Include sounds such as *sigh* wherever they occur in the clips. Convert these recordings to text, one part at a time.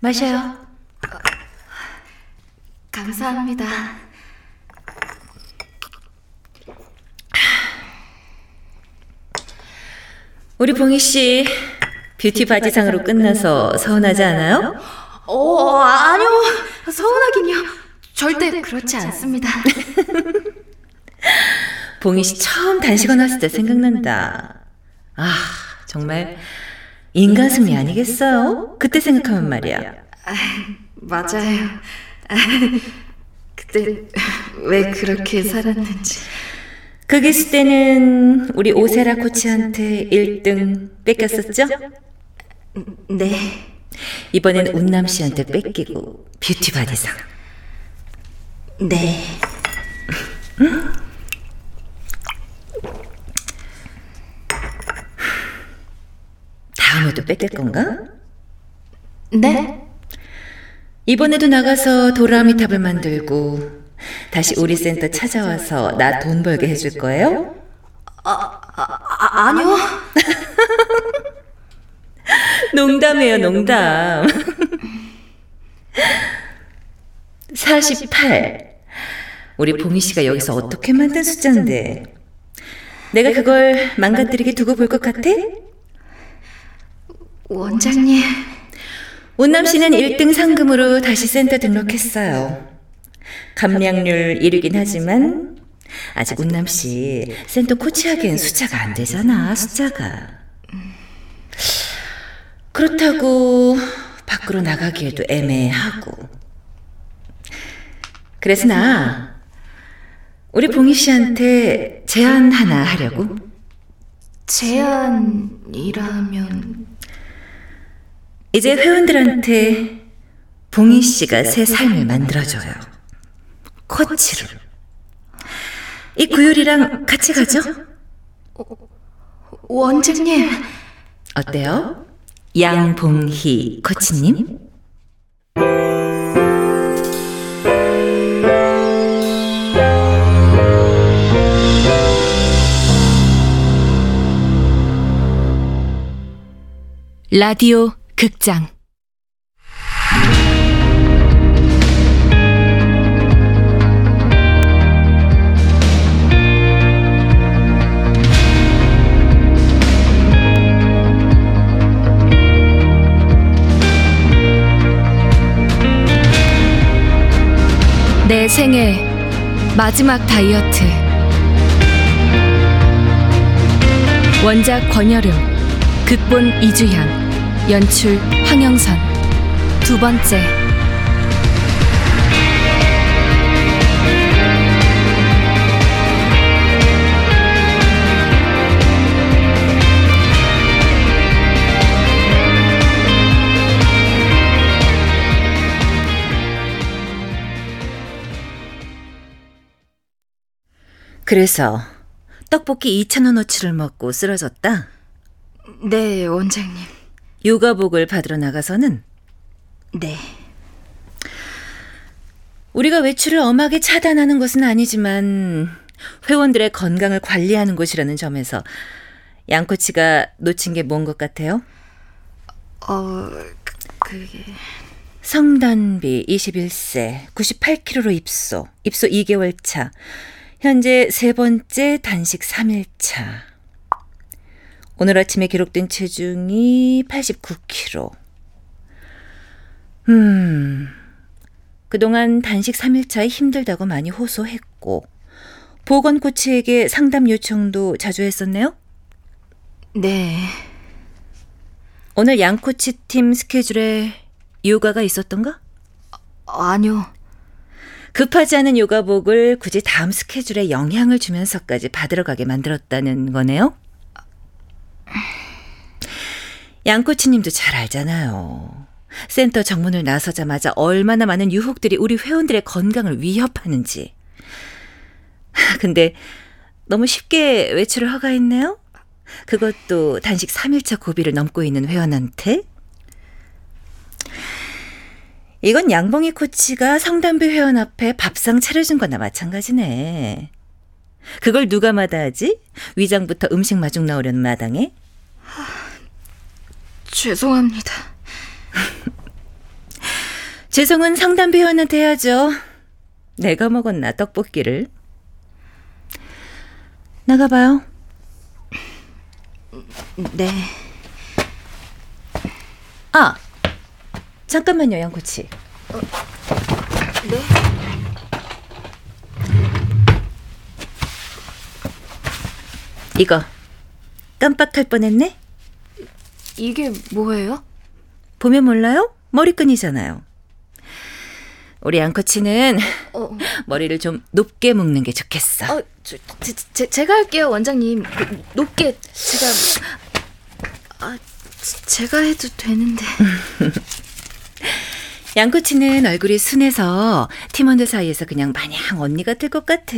마셔요. 감사합니다. 우리 봉희 씨 뷰티 바지상으로 끝나서 서운하지 않아요? 어, 아니요. 서운하긴요. 절대 그렇지 않습니다. *laughs* 봉희 씨 처음 단식원 왔을 때 생각난다. 아, 정말 인가슴이 아니겠어요? 그때 생각하면 말이야. 맞아요. 그때 왜 그렇게 살았는지. 거기 있을 때는 우리 오세라 코치한테 1등 뺏겼었죠? 네. 이번엔 운남 씨한테 뺏기고 뷰티 바디상. 네. 다음에도 뺏길 건가? 네? 이번에도 나가서 도라미 탑을 만들고 다시 우리 센터 찾아와서 나 돈 벌게 해줄 거예요? 아, 아니요. *laughs* 농담이에요, 농담. 48. 우리 봉희 씨가 여기서 어떻게 만든 숫자인데. 내가 그걸 망가뜨리게 두고 볼 것 같아? 원장님. 운남 씨는 1등 상금으로 다시 센터 등록했어요. 감량률 1위긴 하지만 아직 운남 씨 센터 코치하기엔 숫자가 안 되잖아, 숫자가. 그렇다고 밖으로 나가기에도 애매하고. 그래서 나 우리 봉희 씨한테 제안 하나 하려고. 제안이라면 이제 회원들한테 봉희 씨가 새 삶을 만들어줘요. 코치로. 이 구율이랑 같이 가죠? 원장님. 어때요? 양봉희 코치님? 라디오 극장. 내 생애 마지막 다이어트. 원작 권여름 극본 이주현 연출 황영선 두 번째 그래서 떡볶이 2,000원어치를 먹고 쓰러졌다? 네, 원장님. 요가복을 받으러 나가서는 네. 우리가 외출을 엄하게 차단하는 것은 아니지만 회원들의 건강을 관리하는 곳이라는 점에서 양코치가 놓친 게 뭔 것 같아요? 어, 그, 그게 성단비 21세, 98kg로 입소, 입소 2개월 차, 현재 세 번째 단식 3일 차. 오늘 아침에 기록된 체중이 89kg. 음, 그동안 단식 3일차에 힘들다고 많이 호소했고, 보건 코치에게 상담 요청도 자주 했었네요? 네. 오늘 양 코치 팀 스케줄에 요가가 있었던가? 아니요. 급하지 않은 요가복을 굳이 다음 스케줄에 영향을 주면서까지 받으러 가게 만들었다는 거네요? 양코치님도 잘 알잖아요. 센터 정문을 나서자마자 얼마나 많은 유혹들이 우리 회원들의 건강을 위협하는지. 근데 너무 쉽게 외출을 허가했네요? 그것도 단식 3일차 고비를 넘고 있는 회원한테? 이건 양봉이 코치가 성담비 회원 앞에 밥상 차려준 거나 마찬가지네. 그걸 누가 마다하지? 위장부터 음식 마중 나오려는 마당에? 죄송합니다. *laughs* 죄송은 상담 회원한테 해야죠. 내가 먹었나 떡볶이를. 나가봐요. 네. 아, 잠깐만요, 양코치. 네? 이거 깜빡할 뻔했네. 이게 뭐예요? 보면 몰라요? 머리끈이잖아요. 우리 양코치는 어, *laughs* 머리를 좀 높게 묶는 게 좋겠어. 어 저, 제, 제, 제가 할게요, 원장님. 그, 높게 제가 아, 제- 제가 해도 되는데. *laughs* 양코치는 얼굴이 순해서 팀원들 사이에서 그냥 마냥 언니 같을 것 같아.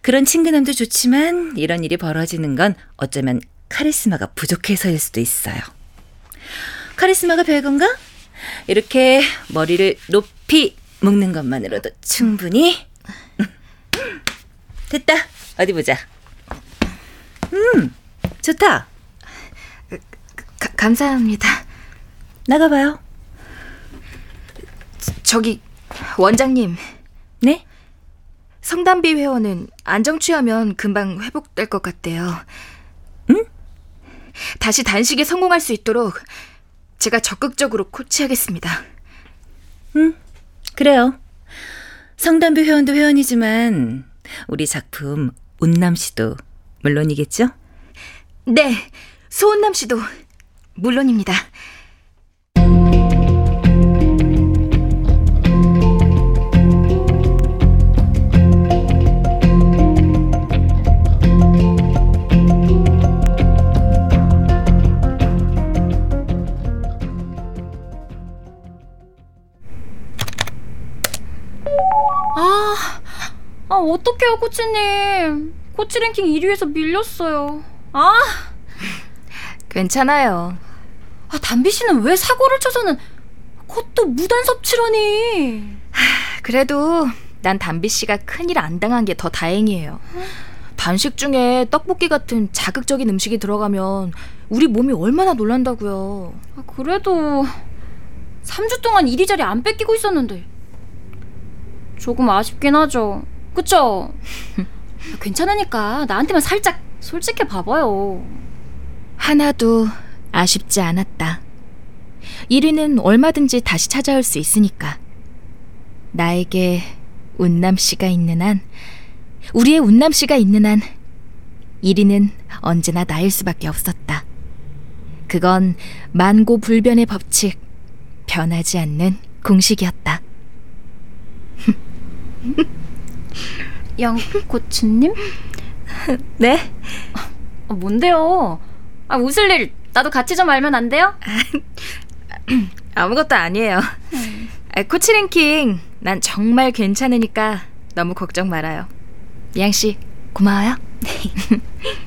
그런 친근함도 좋지만 이런 일이 벌어지는 건 어쩌면 카리스마가 부족해서일 수도 있어요. 카리스마가 별건가? 이렇게 머리를 높이 묶는 것만으로도 충분히 *laughs* 됐다. 어디 보자. 음, 좋다. 가, 감사합니다. 나가봐요. 저기 원장님, 네? 성담비 회원은 안정 취하면 금방 회복될 것 같대요. 응? 다시 단식에 성공할 수 있도록 제가 적극적으로 코치하겠습니다. 그래요. 성담비 회원도 회원이지만 우리 작품 운남 씨도 물론이겠죠? 네, 소은남 씨도 물론입니다. 어떡해요, 코치님. 코치 랭킹 1위에서 밀렸어요. 아, 괜찮아요. 아, 담비 씨는 왜 사고를 쳐서는 그것도 무단 섭취라니. 그래도 난 담비 씨가 큰일 안 당한 게 더 다행이에요. 단식 중에 떡볶이 같은 자극적인 음식이 들어가면 우리 몸이 얼마나 놀란다고요. 아, 그래도 3주 동안 1위 자리 안 뺏기고 있었는데 조금 아쉽긴 하죠. 그쵸? 괜찮으니까 나한테만 살짝 솔직해 봐봐요. 하나도 아쉽지 않았다. 1위는 얼마든지 다시 찾아올 수 있으니까. 나에게 운남 씨가 있는 한, 우리의 운남 씨가 있는 한, 1위는 언제나 나일 수밖에 없었다. 그건 만고 불변의 법칙, 변하지 않는 공식이었다. *laughs* 양 코치님? *laughs* 네? 아, 뭔데요? 아, 웃을 일 나도 같이 좀 알면 안 돼요? *laughs* 아무것도 아니에요. 아, 코치 랭킹, 난 정말 괜찮으니까 너무 걱정 말아요. 미양 씨, 고마워요. *laughs*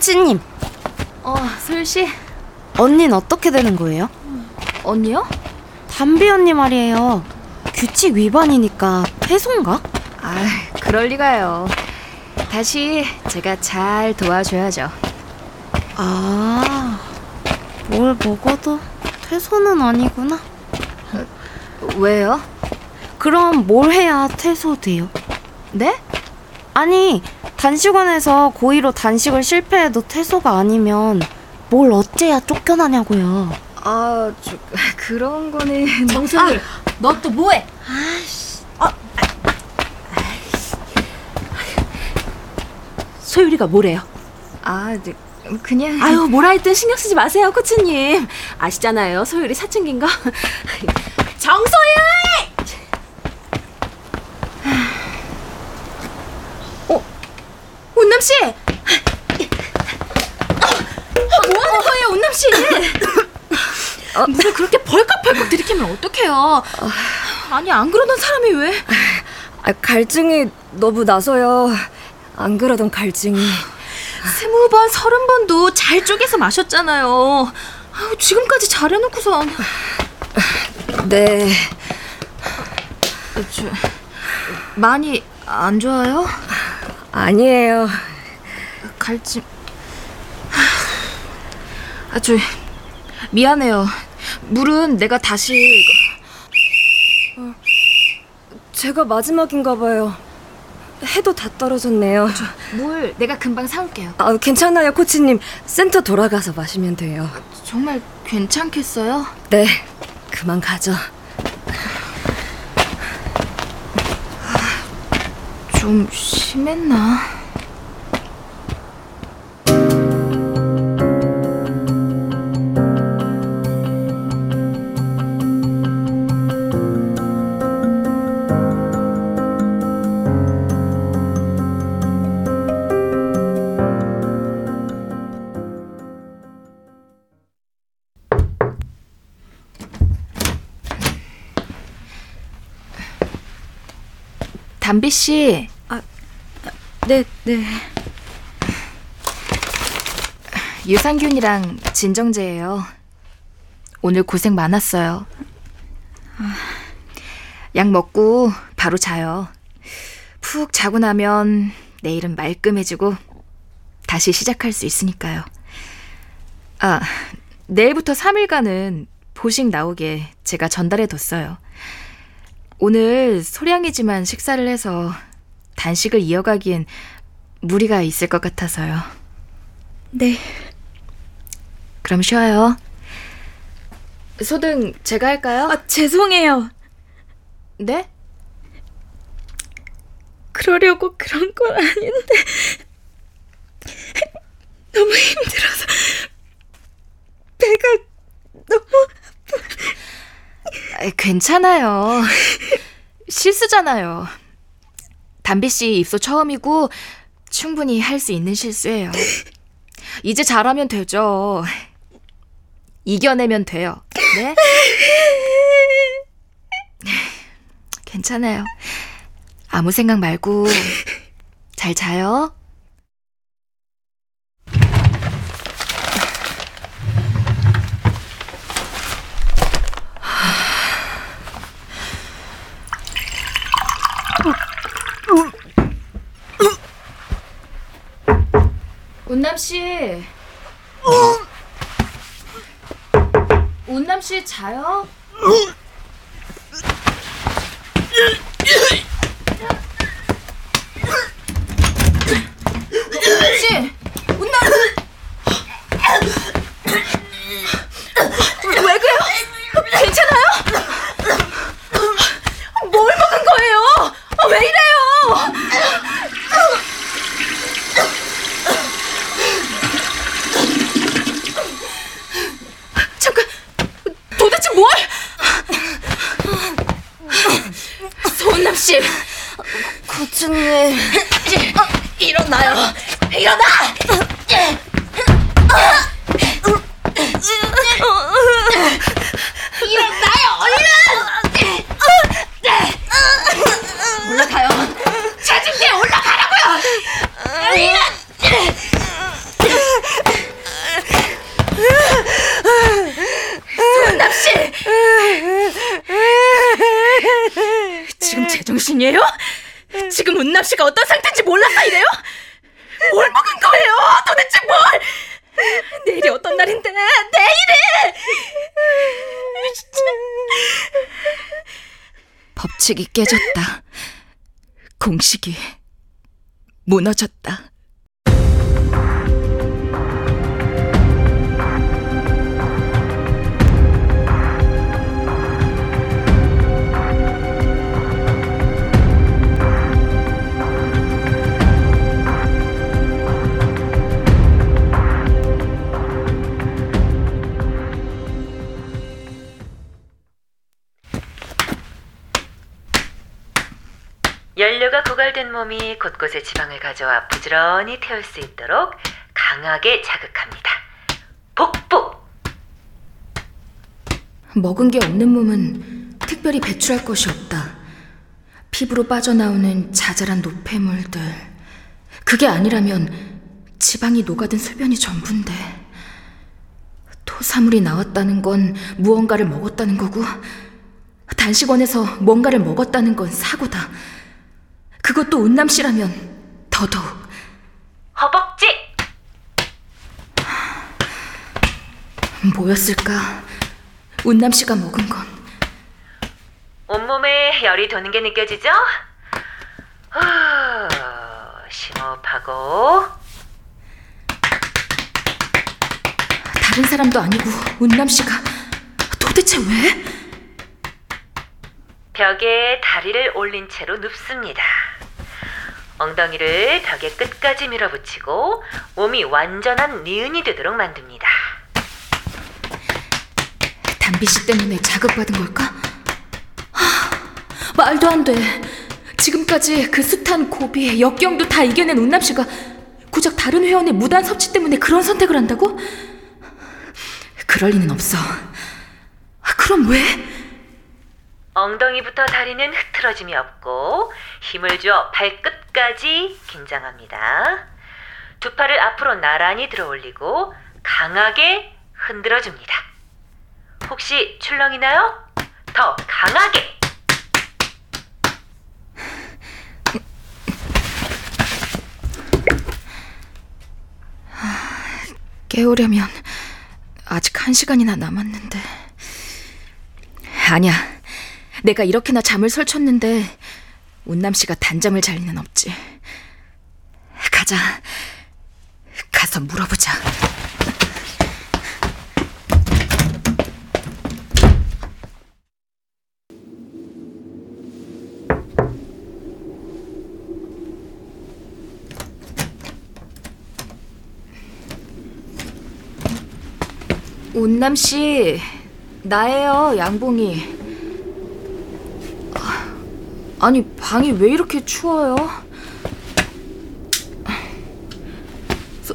코치님, 어, 소율 씨, 언니는 어떻게 되는 거예요? 언니요? 담비 언니 말이에요. 규칙 위반이니까 퇴소인가? 아, 그럴 리가요. 다시 제가 잘 도와줘야죠. 아, 뭘 먹어도 퇴소는 아니구나. 왜요? 그럼 뭘 해야 퇴소돼요? 네? 아니, 단식원에서 고의로 단식을 실패해도 퇴소가 아니면 뭘 어째야 쫓겨나냐고요. 아, 저, *laughs* 그런 거는. 정순을 너또 뭐해? 소율이가 뭐래요? 아, 네, 그냥. 아유 뭐라 했든 신경 쓰지 마세요 코치님. 아시잖아요 소율이 사춘기인 거 *laughs* 정소율 어 운남 씨 뭐 하는 거예요 운남 씨 물을 그렇게 벌컥벌컥 들이키면 어떡해요 아니 안 그러던 사람이 왜 아, 갈증이 너무 나서요. 안 그러던 갈증이. 스무 번, 서른 번도 잘 쪼개서 마셨잖아요. 아우, 지금까지 잘해놓고선. 네. 저, 많이 안 좋아요? 아니에요. 갈증. 아, 저 미안해요. 물은 내가 다시 제가 마지막인가 봐요. 해도 다 떨어졌네요. 물 내가 금방 사올게요. 아, 괜찮아요, 코치님. 센터 돌아가서 마시면 돼요. 정말 괜찮겠어요? 네, 그만 가죠. 좀 심했나? 담비 씨, 네, 네. 유산균이랑 진정제예요. 오늘 고생 많았어요. 약 먹고 바로 자요. 푹 자고 나면 내일은 말끔해지고 다시 시작할 수 있으니까요. 아, 내일부터 3일간은 보식 나오게 제가 전달해 뒀어요. 오늘 소량이지만 식사를 해서 단식을 이어가기엔 무리가 있을 것 같아서요. 네. 그럼 쉬어요. 소등 제가 할까요? 아, 죄송해요. 네? 그러려고 그런 건 아닌데. 너무 힘들어서. 배가 너무. 아, 괜찮아요. *laughs* 실수잖아요. 담비 씨 입소 처음이고 충분히 할 수 있는 실수예요. 이제 잘하면 되죠. 이겨내면 돼요. 네? *laughs* 괜찮아요. 아무 생각 말고 잘 자요. 운남 씨. 운남 씨 자요? 운남 씨. 운남. 왜 그래요? 괜찮아요? 뭘 먹은 거예요? 아, 왜 이래요? 잠깐 도대체 뭘? 소은남 씨 코치님. 일어나요 일어나 일어나요 얼른 올라가요 자진대 올라가라고요 소은남 씨 지금 제정신이에요? 지금 운남 씨가 어떤 상태인지 몰라서 이래요? 뭘 먹은 거예요? 도대체 뭘? 내일이 어떤 날인데? 내일이! 법칙이 깨졌다. 공식이 무너졌다. 고갈된 몸이 곳곳에 지방을 가져와 부지런히 태울 수 있도록 강하게 자극합니다. 복부! 먹은 게 없는 몸은 특별히 배출할 것이 없다. 피부로 빠져나오는 자잘한 노폐물들. 그게 아니라면 지방이 녹아든 소변이 전부인데. 토사물이 나왔다는 건 무언가를 먹었다는 거고, 단식원에서 뭔가를 먹었다는 건 사고다. 그것도 운남 씨라면 더더욱. 허벅지! 뭐였을까? 운남 씨가 먹은 건 온몸에 열이 도는 게 느껴지죠? 후, 심호흡하고 다른 사람도 아니고 운남 씨가 도대체 왜? 벽에 다리를 올린 채로 눕습니다. 엉덩이를 벽에 끝까지 밀어붙이고 몸이 완전한 니은이 되도록 만듭니다. 담비 씨 때문에 자극받은 걸까? 하, 말도 안 돼. 지금까지 그 숱한 고비, 역경도 다 이겨낸 운남 씨가 고작 다른 회원의 무단 섭취 때문에 그런 선택을 한다고? 그럴 리는 없어. 그럼 왜? 엉덩이부터 다리는 흐트러짐이 없고 힘을 주어 발끝까지 긴장합니다. 두 팔을 앞으로 나란히 들어 올리고 강하게 흔들어 줍니다. 혹시 출렁이나요? 더 강하게! 깨우려면 아직 한 시간이나 남았는데. 아니야. 내가 이렇게나 잠을 설쳤는데 운남 씨가 단잠을 잘 리는 없지. 가자. 가서 물어보자. 운남 씨, 나예요, 양봉이. 아, 아니, 방이 왜 이렇게 추워요? 소,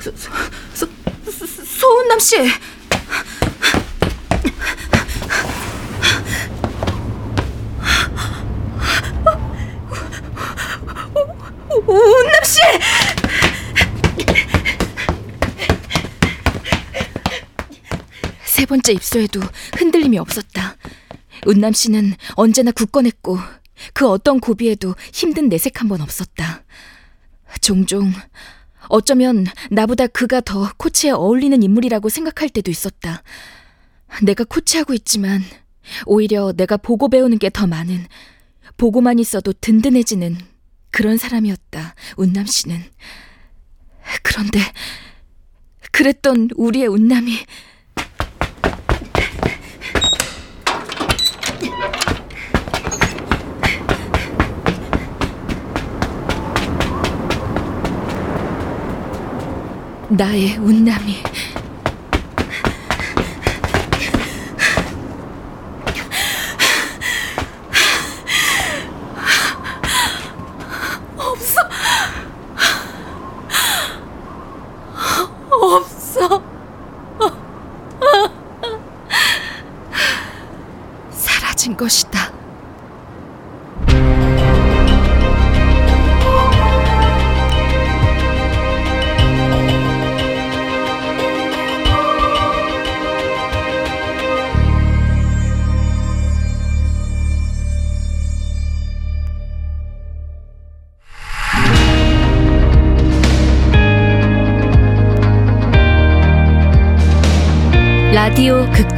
소, 소, 소, 소, 소운남 씨! 세 번째 입소에도 흔들림이 없었다. 운남 씨는 언제나 굳건했고 그 어떤 고비에도 힘든 내색 한 번 없었다. 종종 어쩌면 나보다 그가 더 코치에 어울리는 인물이라고 생각할 때도 있었다. 내가 코치하고 있지만 오히려 내가 보고 배우는 게 더 많은 보고만 있어도 든든해지는 그런 사람이었다. 운남 씨는. 그런데 그랬던 우리의 운남이 나의 운남이. 없어. 없어. 사라진 것이다.